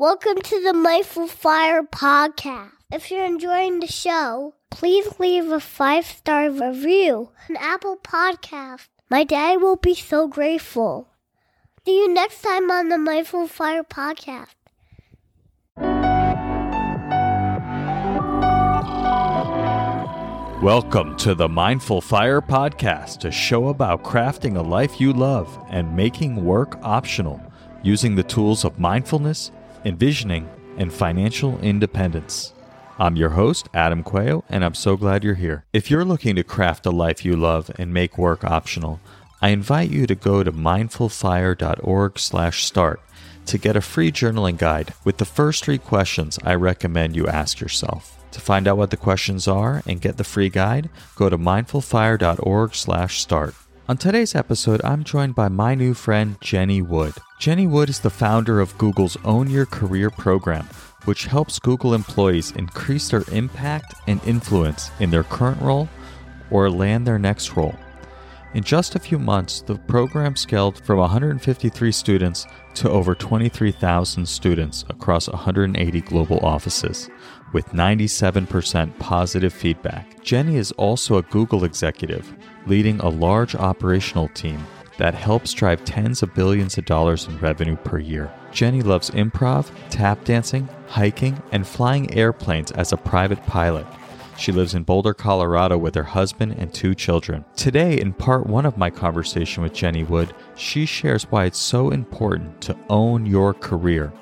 Welcome to the Mindful Fire podcast. If you're enjoying the show, please leave a five star review on Apple Podcast. My dad will be so grateful. See you next time on the Mindful Fire podcast. Welcome to the Mindful Fire Podcast, a show about crafting a life you love and making work optional using the tools of mindfulness, envisioning, and financial independence. I'm your host, Adam Quayo, and I'm so glad you're here. If you're looking to craft a life you love and make work optional, I invite you to go to mindfulfire.org/start to get a free journaling guide with the first 3 questions I recommend you ask yourself. To find out what the questions are and get the free guide, go to mindfulfire.org/start. On today's episode, I'm joined by my new friend Jenny Wood. Jenny Wood is the founder of Google's Own Your Career program, which helps Google employees increase their impact and influence in their current role or land their next role. In just a few months, the program scaled from 153 students to over 23,000 students across 180 global offices, with 97% positive feedback. Jenny is also a Google executive, leading a large operational team that helps drive tens of billions of dollars in revenue per year. Jenny loves improv, tap dancing, hiking, and flying airplanes as a private pilot. She lives in Boulder, Colorado with her husband and two children. Today, in part one of my conversation with Jenny Wood, she shares why it's so important to own your career.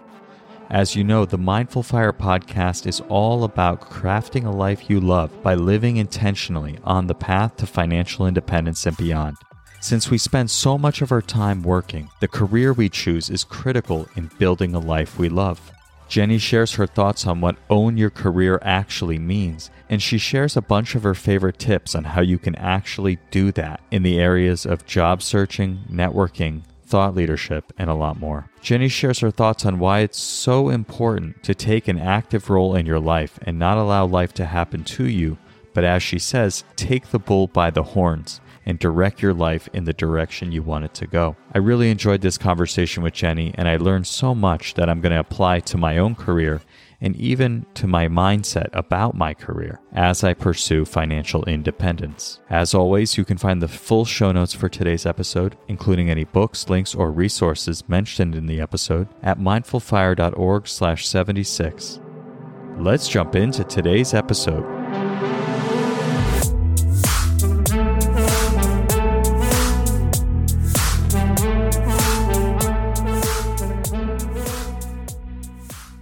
As you know, the Mindful Fire podcast is all about crafting a life you love by living intentionally on the path to financial independence and beyond. Since we spend so much of our time working, the career we choose is critical in building a life we love. Jenny shares her thoughts on what own your career actually means, and she shares a bunch of her favorite tips on how you can actually do that in the areas of job searching, networking, thought leadership, and a lot more. Jenny shares her thoughts on why it's so important to take an active role in your life and not allow life to happen to you, but as she says, take the bull by the horns and direct your life in the direction you want it to go. I really enjoyed this conversation with Jenny, and I learned so much that I'm going to apply to my own career and even to my mindset about my career as I pursue financial independence. As always, you can find the full show notes for today's episode, including any books, links, or resources mentioned in the episode at mindfulfire.org/76. Let's jump into today's episode.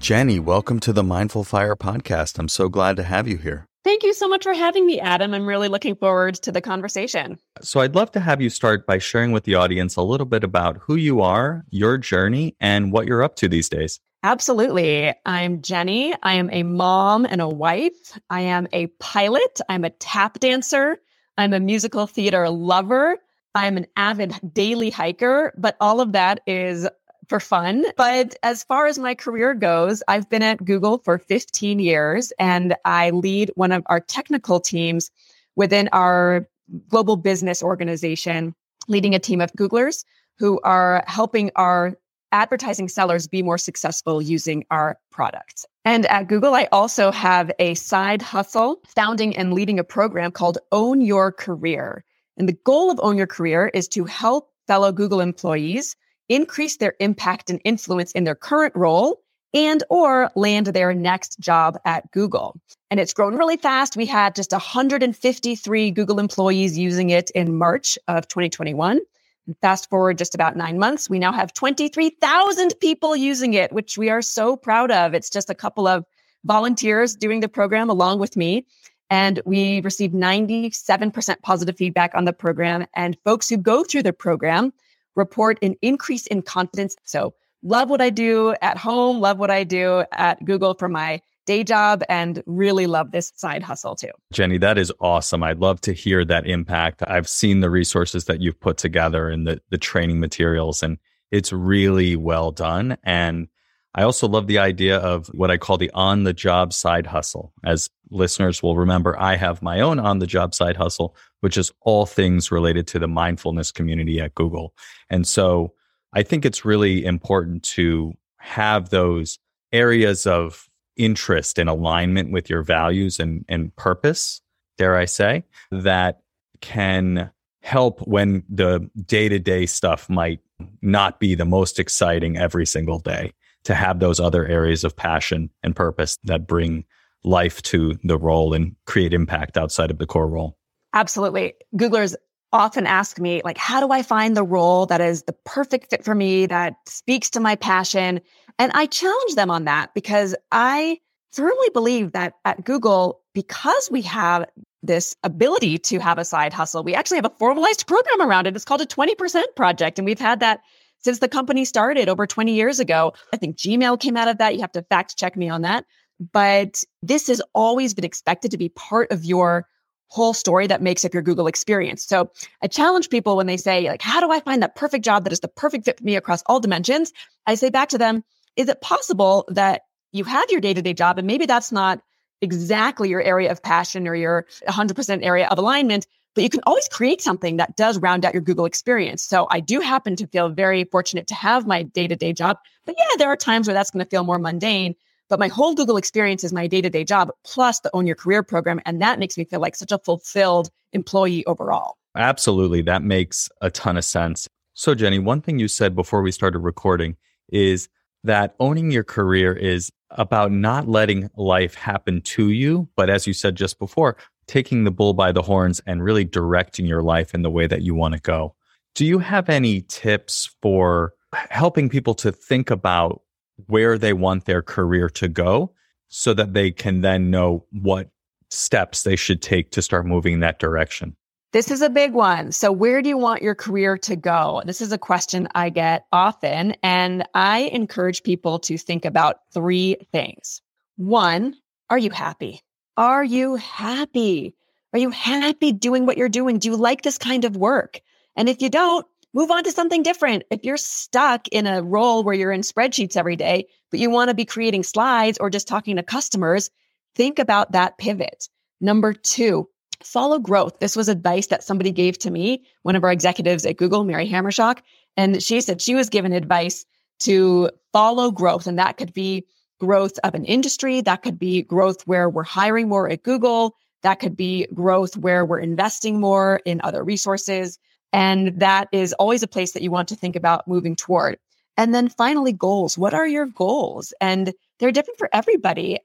Jenny, welcome to the Mindful Fire podcast. I'm so glad to have you here. Thank you so much for having me, Adam. I'm really looking forward to the conversation. So, I'd love to have you start by sharing with the audience a little bit about who you are, your journey, and what you're up to these days. Absolutely. I'm Jenny. I am a mom and a wife. I am a pilot. I'm a tap dancer. I'm a musical theater lover. I'm an avid daily hiker, but all of that is for fun. But as far as my career goes, I've been at Google for 15 years and I lead one of our technical teams within our global business organization, leading a team of Googlers who are helping our advertising sellers be more successful using our products. And at Google, I also have a side hustle founding and leading a program called Own Your Career. And the goal of Own Your Career is to help fellow Google employees increase their impact and influence in their current role and or land their next job at Google. And it's grown really fast. We had just 153 Google employees using it in March of 2021. And fast forward just about nine months, we now have 23,000 people using it, which we are so proud of. It's just a couple of volunteers doing the program along with me. And we received 97% positive feedback on the program. And folks who go through the program report an increase in confidence. So, love what I do at home, love what I do at Google for my day job, and really love this side hustle too. Jenny, that is awesome. I'd love to hear that impact. I've seen the resources that you've put together and the, the training materials, and it's really well done. And I also love the idea of what I call the on the job side hustle. As listeners will remember, I have my own on the job side hustle, which is all things related to the mindfulness community at Google. And so I think it's really important to have those areas of interest and alignment with your values and, and purpose, dare I say, that can help when the day to day stuff might not be the most exciting every single day to have those other areas of passion and purpose that bring life to the role and create impact outside of the core role. Absolutely. Googlers often ask me like how do I find the role that is the perfect fit for me that speaks to my passion? And I challenge them on that because I firmly believe that at Google because we have this ability to have a side hustle. We actually have a formalized program around it. It's called a 20% project. And we've had that since the company started over 20 years ago. I think Gmail came out of that. You have to fact check me on that. But this has always been expected to be part of your whole story that makes up your Google experience. So I challenge people when they say, like, how do I find that perfect job that is the perfect fit for me across all dimensions? I say back to them, is it possible that you have your day to day job and maybe that's not exactly your area of passion or your 100% area of alignment, but you can always create something that does round out your Google experience. So I do happen to feel very fortunate to have my day to day job. But yeah, there are times where that's going to feel more mundane. But my whole Google experience is my day to day job plus the Own Your Career program. And that makes me feel like such a fulfilled employee overall. Absolutely. That makes a ton of sense. So, Jenny, one thing you said before we started recording is that owning your career is about not letting life happen to you, but as you said just before, taking the bull by the horns and really directing your life in the way that you want to go. Do you have any tips for helping people to think about where they want their career to go so that they can then know what steps they should take to start moving in that direction? This is a big one. So, where do you want your career to go? This is a question I get often. And I encourage people to think about three things. One, are you happy? Are you happy? Are you happy doing what you're doing? Do you like this kind of work? And if you don't, move on to something different. If you're stuck in a role where you're in spreadsheets every day, but you want to be creating slides or just talking to customers, think about that pivot. Number two, follow growth. This was advice that somebody gave to me, one of our executives at Google, Mary Hammershock. And she said she was given advice to follow growth. And that could be growth of an industry. That could be growth where we're hiring more at Google. That could be growth where we're investing more in other resources. And that is always a place that you want to think about moving toward. And then finally, goals. What are your goals? And they're different for everybody.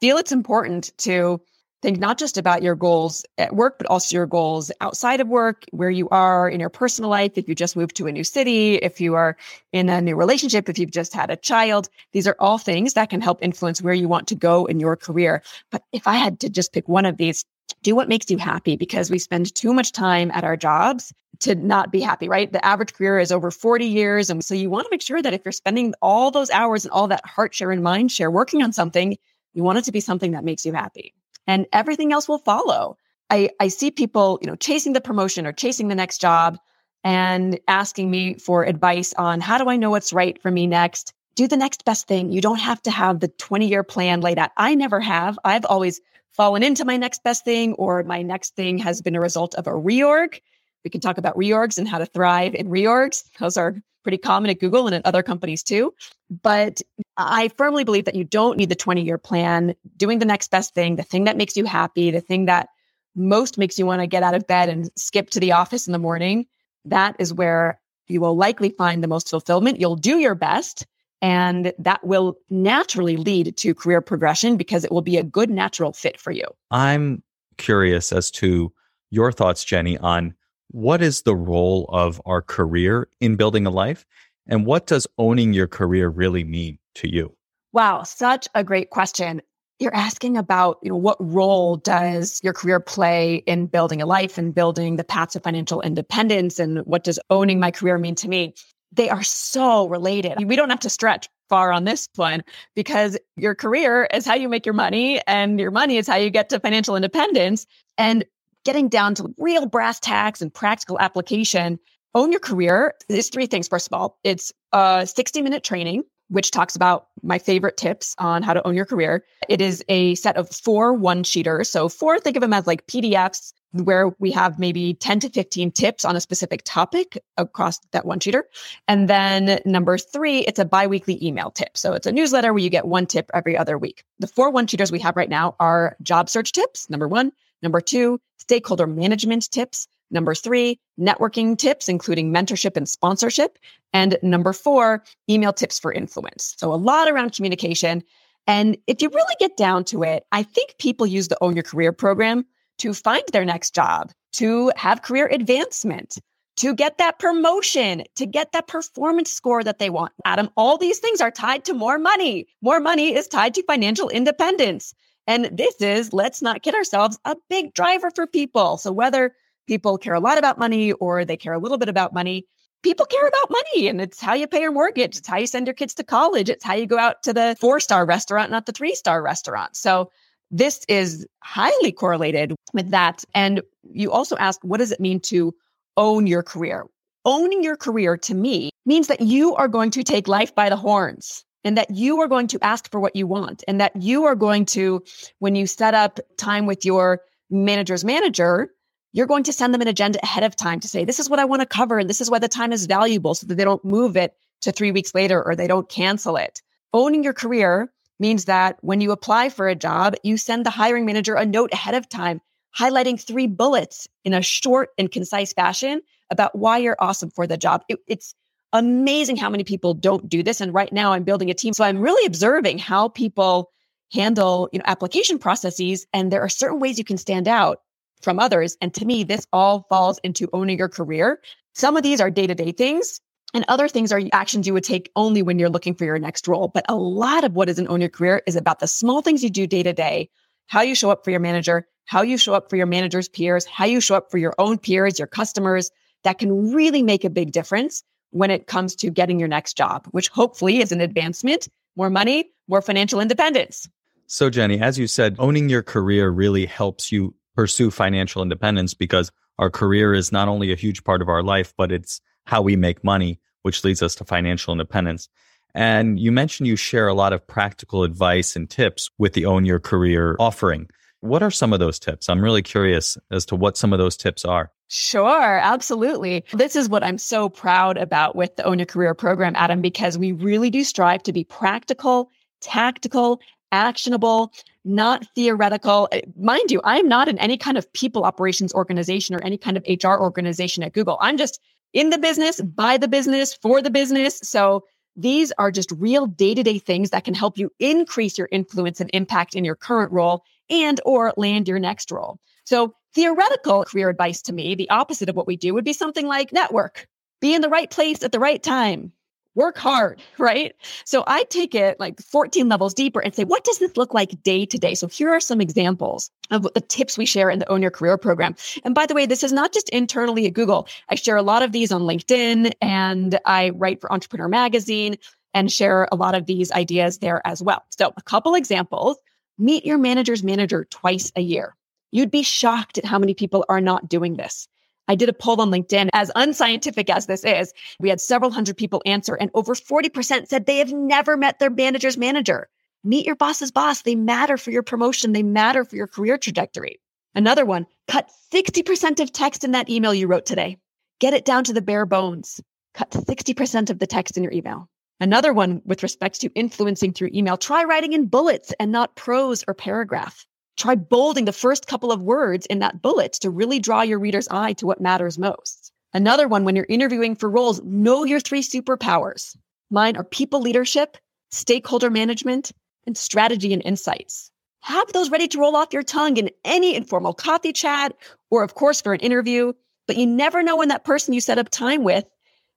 Feel it's important to think not just about your goals at work, but also your goals outside of work, where you are in your personal life. If you just moved to a new city, if you are in a new relationship, if you've just had a child, these are all things that can help influence where you want to go in your career. But if I had to just pick one of these, do what makes you happy because we spend too much time at our jobs to not be happy, right? The average career is over 40 years. And so you want to make sure that if you're spending all those hours and all that heart share and mind share working on something, you want it to be something that makes you happy and everything else will follow. I, I see people, you know, chasing the promotion or chasing the next job and asking me for advice on how do I know what's right for me next? Do the next best thing. You don't have to have the 20 year plan laid out. I never have. I've always fallen into my next best thing or my next thing has been a result of a reorg. We can talk about reorgs and how to thrive in reorgs. Those are pretty common at Google and at other companies too. But I firmly believe that you don't need the 20 year plan, doing the next best thing, the thing that makes you happy, the thing that most makes you want to get out of bed and skip to the office in the morning. That is where you will likely find the most fulfillment. You'll do your best. And that will naturally lead to career progression because it will be a good natural fit for you. I'm curious as to your thoughts, Jenny, on what is the role of our career in building a life? And what does owning your career really mean to you? Wow, such a great question. You're asking about, you know, what role does your career play in building a life and building the paths of financial independence? And what does owning my career mean to me? They are so related. We don't have to stretch far on this one because your career is how you make your money and your money is how you get to financial independence. And getting down to real brass tacks and practical application, own your career is three things. First of all, it's a 60 minute training, which talks about my favorite tips on how to own your career. It is a set of four one sheeters. So four, think of them as like PDFs where we have maybe 10 to 15 tips on a specific topic across that one sheeter. And then number three, it's a biweekly email tip. So it's a newsletter where you get one tip every other week. The four one sheeters we have right now are job search tips, number one. Number two, stakeholder management tips. Number three, networking tips, including mentorship and sponsorship. And number four, email tips for influence. So a lot around communication. And if you really get down to it, I think people use the Own Your Career program to find their next job, to have career advancement, to get that promotion, to get that performance score that they want. Adam, all these things are tied to more money. More money is tied to financial independence. And this is, let's not kid ourselves, a big driver for people. So whether people care a lot about money or they care a little bit about money, people care about money and it's how you pay your mortgage. It's how you send your kids to college. It's how you go out to the four star restaurant, not the three star restaurant. So this is highly correlated with that. And you also ask, what does it mean to own your career? Owning your career to me means that you are going to take life by the horns and that you are going to ask for what you want and that you are going to, when you set up time with your manager's manager, you're going to send them an agenda ahead of time to say, this is what I want to cover. And this is why the time is valuable so that they don't move it to three weeks later or they don't cancel it. Owning your career means that when you apply for a job, you send the hiring manager a note ahead of time, highlighting three bullets in a short and concise fashion about why you're awesome for the job. It, it's amazing how many people don't do this. And right now I'm building a team. So I'm really observing how people handle, you know, application processes. And there are certain ways you can stand out from others. And to me, this all falls into owning your career. Some of these are day to day things. And other things are actions you would take only when you're looking for your next role. But a lot of what is an own your career is about the small things you do day to day, how you show up for your manager, how you show up for your manager's peers, how you show up for your own peers, your customers. That can really make a big difference when it comes to getting your next job, which hopefully is an advancement, more money, more financial independence. So, Jenny, as you said, owning your career really helps you pursue financial independence because our career is not only a huge part of our life, but it's how we make money, which leads us to financial independence. And you mentioned you share a lot of practical advice and tips with the Own Your Career offering. What are some of those tips? I'm really curious as to what some of those tips are. Sure, absolutely. This is what I'm so proud about with the Own Your Career program, Adam, because we really do strive to be practical, tactical, actionable, not theoretical. Uh, mind you, I'm not in any kind of people operations organization or any kind of HR organization at Google. I'm just in the business, by the business, for the business. So these are just real day-to-day things that can help you increase your influence and impact in your current role and or land your next role. So theoretical career advice to me, the opposite of what we do would be something like network, be in the right place at the right time, work hard, right? So I take it like 14 levels deeper and say, what does this look like day to day? So here are some examples of the tips we share in the Own Your Career program. And by the way, this is not just internally at Google. I share a lot of these on LinkedIn and I write for Entrepreneur Magazine and share a lot of these ideas there as well. So a couple examples, meet your manager's manager twice a year. You'd be shocked at how many people are not doing this. I did a poll on LinkedIn, as unscientific as this is. We had several hundred people answer, and over 40% said they have never met their manager's manager. Meet your boss's boss. They matter for your promotion, they matter for your career trajectory. Another one, cut 60% of text in that email you wrote today. Get it down to the bare bones. Cut 60% of the text in your email. Another one with respect to influencing through email, try writing in bullets and not prose or paragraph. Try bolding the first couple of words in that bullet to really draw your reader's eye to what matters most. Another one, when you're interviewing for roles, know your three superpowers. Mine are people leadership, stakeholder management, and strategy and insights. Have those ready to roll off your tongue in any informal coffee chat or, of course, for an interview. But you never know when that person you set up time with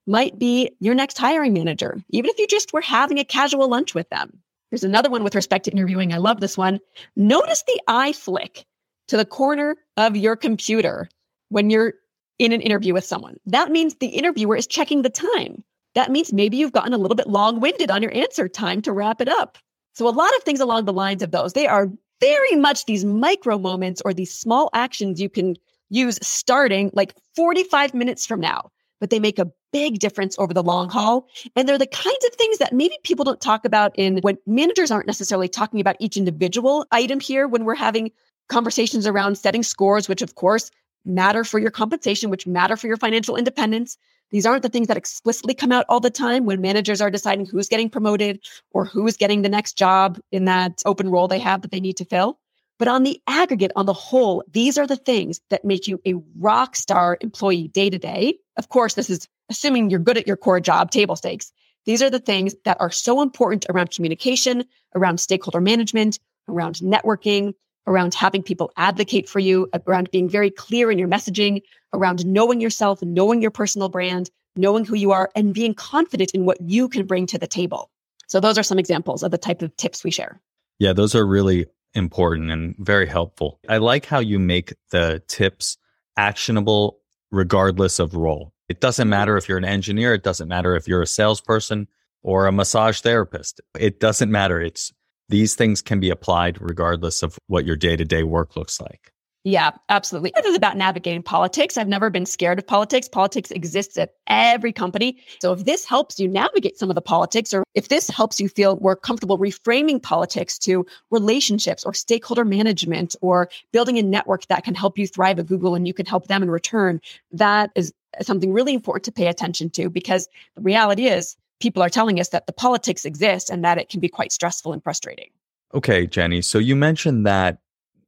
might be your next hiring manager, even if you just were having a casual lunch with them. Here's another one with respect to interviewing. I love this one. Notice the eye flick to the corner of your computer when you're in an interview with someone. That means the interviewer is checking the time. That means maybe you've gotten a little bit long winded on your answer time to wrap it up. So, a lot of things along the lines of those, they are very much these micro moments or these small actions you can use starting like 45 minutes from now but they make a big difference over the long haul. And they're the kinds of things that maybe people don't talk about in when managers aren't necessarily talking about each individual item here when we're having conversations around setting scores, which of course matter for your compensation, which matter for your financial independence. These aren't the things that explicitly come out all the time when managers are deciding who's getting promoted or who is getting the next job in that open role they have that they need to fill. But on the aggregate, on the whole, these are the things that make you a rock star employee day to day. Of course, this is assuming you're good at your core job, table stakes. These are the things that are so important around communication, around stakeholder management, around networking, around having people advocate for you, around being very clear in your messaging, around knowing yourself, knowing your personal brand, knowing who you are, and being confident in what you can bring to the table. So, those are some examples of the type of tips we share. Yeah, those are really important and very helpful. I like how you make the tips actionable regardless of role. It doesn't matter if you're an engineer, it doesn't matter if you're a salesperson or a massage therapist. It doesn't matter. It's these things can be applied regardless of what your day to day work looks like. Yeah, absolutely. It is about navigating politics. I've never been scared of politics. Politics exists at every company. So if this helps you navigate some of the politics, or if this helps you feel more comfortable reframing politics to relationships or stakeholder management or building a network that can help you thrive at Google and you can help them in return, that is something really important to pay attention to because the reality is people are telling us that the politics exist and that it can be quite stressful and frustrating. Okay, Jenny. So you mentioned that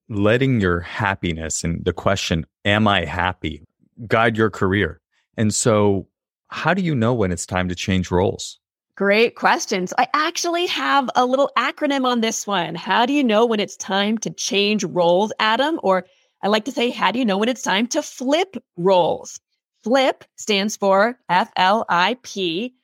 letting your happiness and the question, am I happy, guide your career. And so, how do you know when it's time to change roles? Great questions. I actually have a little acronym on this one. How do you know when it's time to change roles, Adam? Or I like to say, how do you know when it's time to flip roles? Flip stands for F L I P,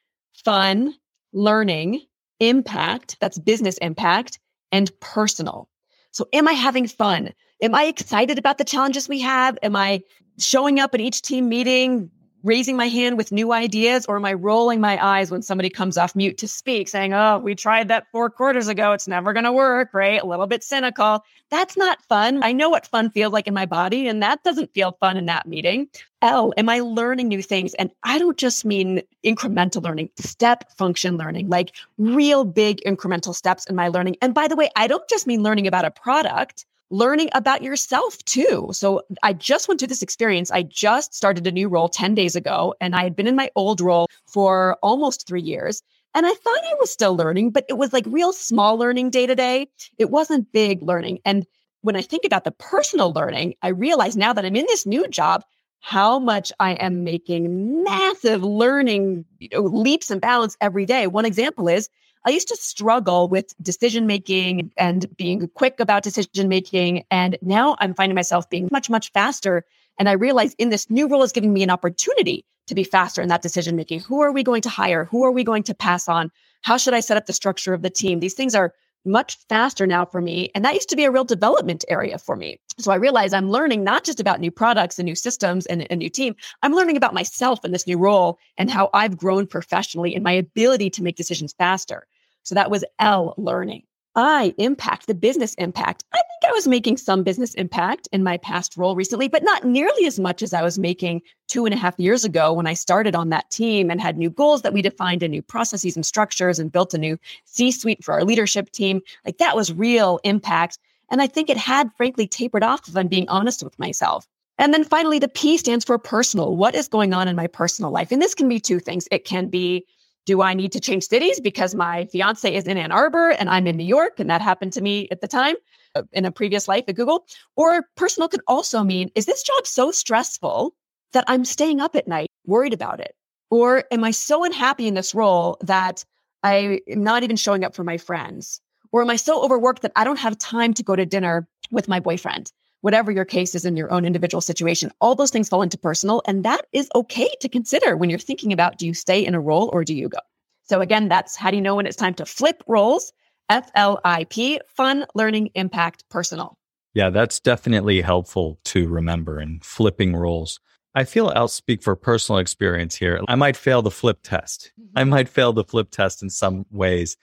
fun, learning, impact, that's business impact, and personal. So am I having fun? Am I excited about the challenges we have? Am I showing up at each team meeting, raising my hand with new ideas, or am I rolling my eyes when somebody comes off mute to speak, saying, Oh, we tried that four quarters ago. It's never going to work, right? A little bit cynical. That's not fun. I know what fun feels like in my body, and that doesn't feel fun in that meeting. L, am I learning new things? And I don't just mean incremental learning, step function learning, like real big incremental steps in my learning. And by the way, I don't just mean learning about a product learning about yourself too. So I just went through this experience. I just started a new role 10 days ago, and I had been in my old role for almost three years. And I thought I was still learning, but it was like real small learning day to day. It wasn't big learning. And when I think about the personal learning, I realize now that I'm in this new job, how much I am making massive learning you know, leaps and bounds every day. One example is I used to struggle with decision making and being quick about decision making. And now I'm finding myself being much, much faster. And I realize in this new role is giving me an opportunity to be faster in that decision making. Who are we going to hire? Who are we going to pass on? How should I set up the structure of the team? These things are much faster now for me. And that used to be a real development area for me. So I realize I'm learning not just about new products and new systems and a new team. I'm learning about myself in this new role and how I've grown professionally in my ability to make decisions faster. So that was L learning. I impact the business impact. I think I was making some business impact in my past role recently, but not nearly as much as I was making two and a half years ago when I started on that team and had new goals that we defined and new processes and structures and built a new C suite for our leadership team. Like that was real impact. And I think it had frankly tapered off if I'm being honest with myself. And then finally, the P stands for personal. What is going on in my personal life? And this can be two things. It can be do I need to change cities because my fiance is in Ann Arbor and I'm in New York? And that happened to me at the time uh, in a previous life at Google. Or personal could also mean, is this job so stressful that I'm staying up at night worried about it? Or am I so unhappy in this role that I am not even showing up for my friends? Or am I so overworked that I don't have time to go to dinner with my boyfriend? Whatever your case is in your own individual situation, all those things fall into personal. And that is okay to consider when you're thinking about do you stay in a role or do you go? So again, that's how do you know when it's time to flip roles? F L I P, fun, learning, impact, personal. Yeah, that's definitely helpful to remember in flipping roles. I feel I'll speak for personal experience here. I might fail the flip test. I mm-hmm. might fail the flip test in some ways.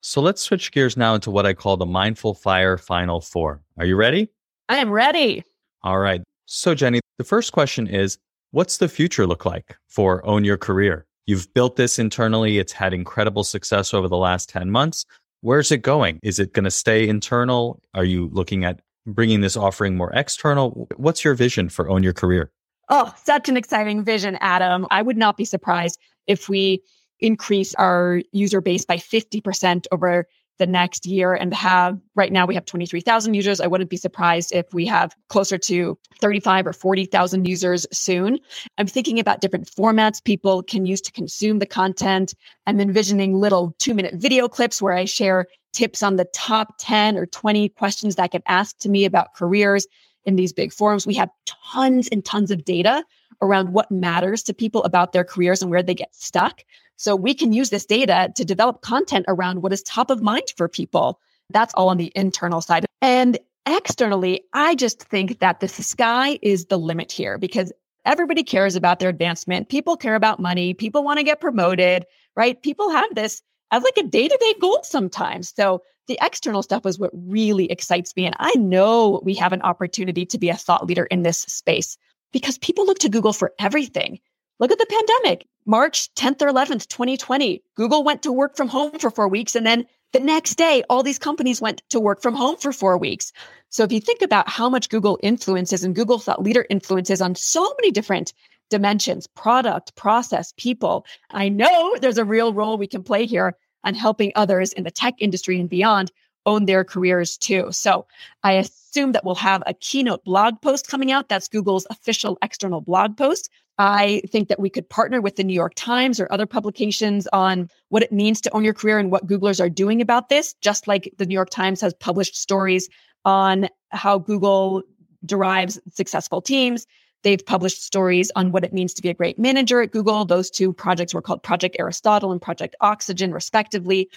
So let's switch gears now into what I call the mindful fire final four. Are you ready? I am ready. All right. So, Jenny, the first question is What's the future look like for Own Your Career? You've built this internally, it's had incredible success over the last 10 months. Where's it going? Is it going to stay internal? Are you looking at bringing this offering more external. What's your vision for Own Your Career? Oh, such an exciting vision, Adam. I would not be surprised if we increase our user base by 50% over the next year and have right now we have 23,000 users. I wouldn't be surprised if we have closer to 35 or 40,000 users soon. I'm thinking about different formats people can use to consume the content. I'm envisioning little two minute video clips where I share tips on the top 10 or 20 questions that get asked to me about careers in these big forums. We have tons and tons of data around what matters to people about their careers and where they get stuck. So we can use this data to develop content around what is top of mind for people. That's all on the internal side. And externally, I just think that the sky is the limit here because everybody cares about their advancement. People care about money. People want to get promoted, right? People have this as like a day to day goal sometimes. So the external stuff is what really excites me. And I know we have an opportunity to be a thought leader in this space because people look to Google for everything. Look at the pandemic. March 10th or 11th, 2020, Google went to work from home for four weeks. And then the next day, all these companies went to work from home for four weeks. So if you think about how much Google influences and Google thought leader influences on so many different dimensions, product, process, people, I know there's a real role we can play here on helping others in the tech industry and beyond own their careers too. So I assume that we'll have a Keyword blog post coming out. That's Google's official external blog post. I think that we could partner with the New York Times or other publications on what it means to own your career and what Googlers are doing about this, just like the New York Times has published stories on how Google derives successful teams. They've published stories on what it means to be a great manager at Google. Those two projects were called Project Aristotle and Project Oxygen, respectively.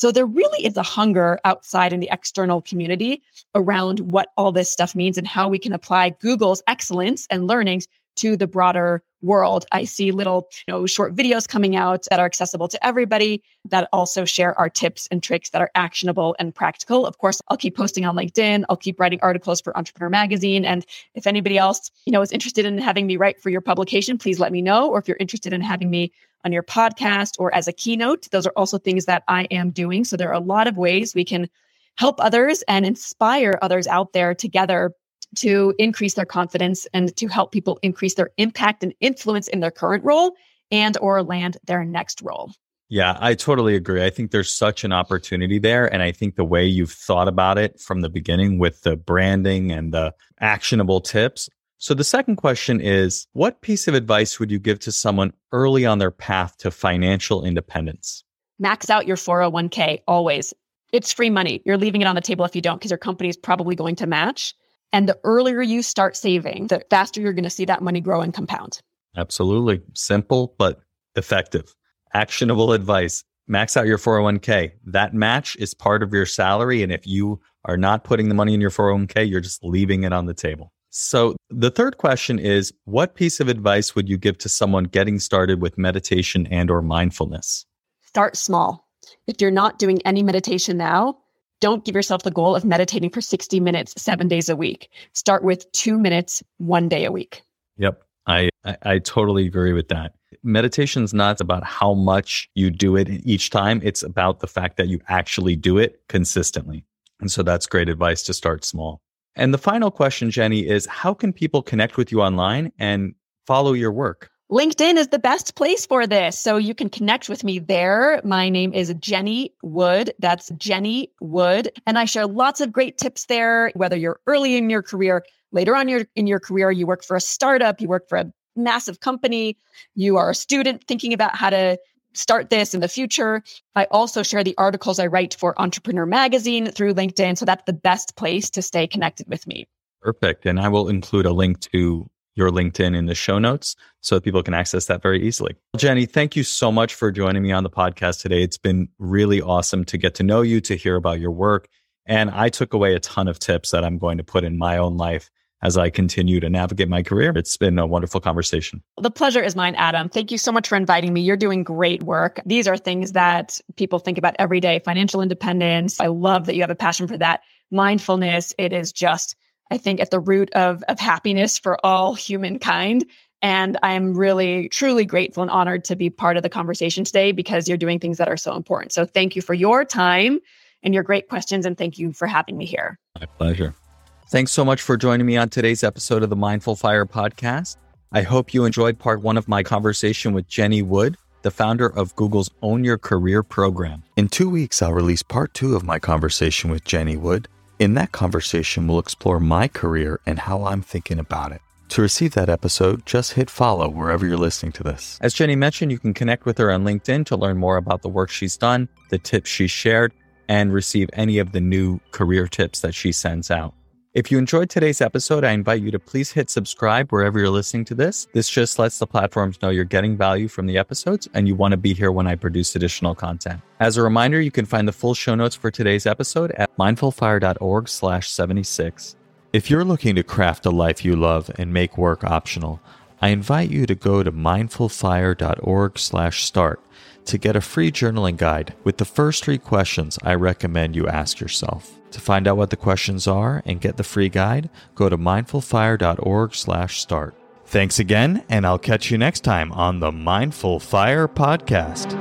So there really is a hunger outside in the external community around what all this stuff means and how we can apply Google's excellence and learnings to the broader world. I see little, you know, short videos coming out that are accessible to everybody that also share our tips and tricks that are actionable and practical. Of course, I'll keep posting on LinkedIn. I'll keep writing articles for Entrepreneur Magazine. And if anybody else, you know, is interested in having me write for your publication, please let me know. Or if you're interested in having me on your podcast or as a keynote, those are also things that I am doing. So there are a lot of ways we can help others and inspire others out there together to increase their confidence and to help people increase their impact and influence in their current role and or land their next role. Yeah, I totally agree. I think there's such an opportunity there. And I think the way you've thought about it from the beginning with the branding and the actionable tips. So the second question is what piece of advice would you give to someone early on their path to financial independence? Max out your 401k always. It's free money. You're leaving it on the table if you don't, because your company is probably going to match. And the earlier you start saving, the faster you're going to see that money grow and compound. Absolutely. Simple, but effective. Actionable advice. Max out your 401k. That match is part of your salary. And if you are not putting the money in your 401k, you're just leaving it on the table. So the third question is what piece of advice would you give to someone getting started with meditation and or mindfulness? Start small. If you're not doing any meditation now, don't give yourself the goal of meditating for 60 minutes, seven days a week. Start with two minutes, one day a week. Yep. I, I, I totally agree with that. Meditation is not about how much you do it each time. It's about the fact that you actually do it consistently. And so that's great advice to start small. And the final question, Jenny, is how can people connect with you online and follow your work? LinkedIn is the best place for this. So you can connect with me there. My name is Jenny Wood. That's Jenny Wood. And I share lots of great tips there, whether you're early in your career, later on your, in your career, you work for a startup, you work for a massive company, you are a student thinking about how to start this in the future. I also share the articles I write for Entrepreneur Magazine through LinkedIn. So that's the best place to stay connected with me. Perfect. And I will include a link to your LinkedIn in the show notes so that people can access that very easily. Jenny, thank you so much for joining me on the podcast today. It's been really awesome to get to know you, to hear about your work. And I took away a ton of tips that I'm going to put in my own life as I continue to navigate my career. It's been a wonderful conversation. The pleasure is mine, Adam. Thank you so much for inviting me. You're doing great work. These are things that people think about every day financial independence. I love that you have a passion for that. Mindfulness, it is just I think, at the root of, of happiness for all humankind. And I'm really, truly grateful and honored to be part of the conversation today because you're doing things that are so important. So thank you for your time and your great questions. And thank you for having me here. My pleasure. Thanks so much for joining me on today's episode of the Mindful Fire podcast. I hope you enjoyed part one of my conversation with Jenny Wood, the founder of Google's Own Your Career program. In two weeks, I'll release part two of my conversation with Jenny Wood. In that conversation, we'll explore my career and how I'm thinking about it. To receive that episode, just hit follow wherever you're listening to this. As Jenny mentioned, you can connect with her on LinkedIn to learn more about the work she's done, the tips she's shared, and receive any of the new career tips that she sends out. If you enjoyed today's episode, I invite you to please hit subscribe wherever you're listening to this. This just lets the platforms know you're getting value from the episodes and you want to be here when I produce additional content. As a reminder, you can find the full show notes for today's episode at mindfulfire.org slash 76. If you're looking to craft a life you love and make work optional, I invite you to go to mindfulfire.org slash start to get a free journaling guide with the first 3 questions I recommend you ask yourself. To find out what the questions are and get the free guide, go to mindfulfire.org/start. Thanks again, and I'll catch you next time on the Mindful Fire podcast.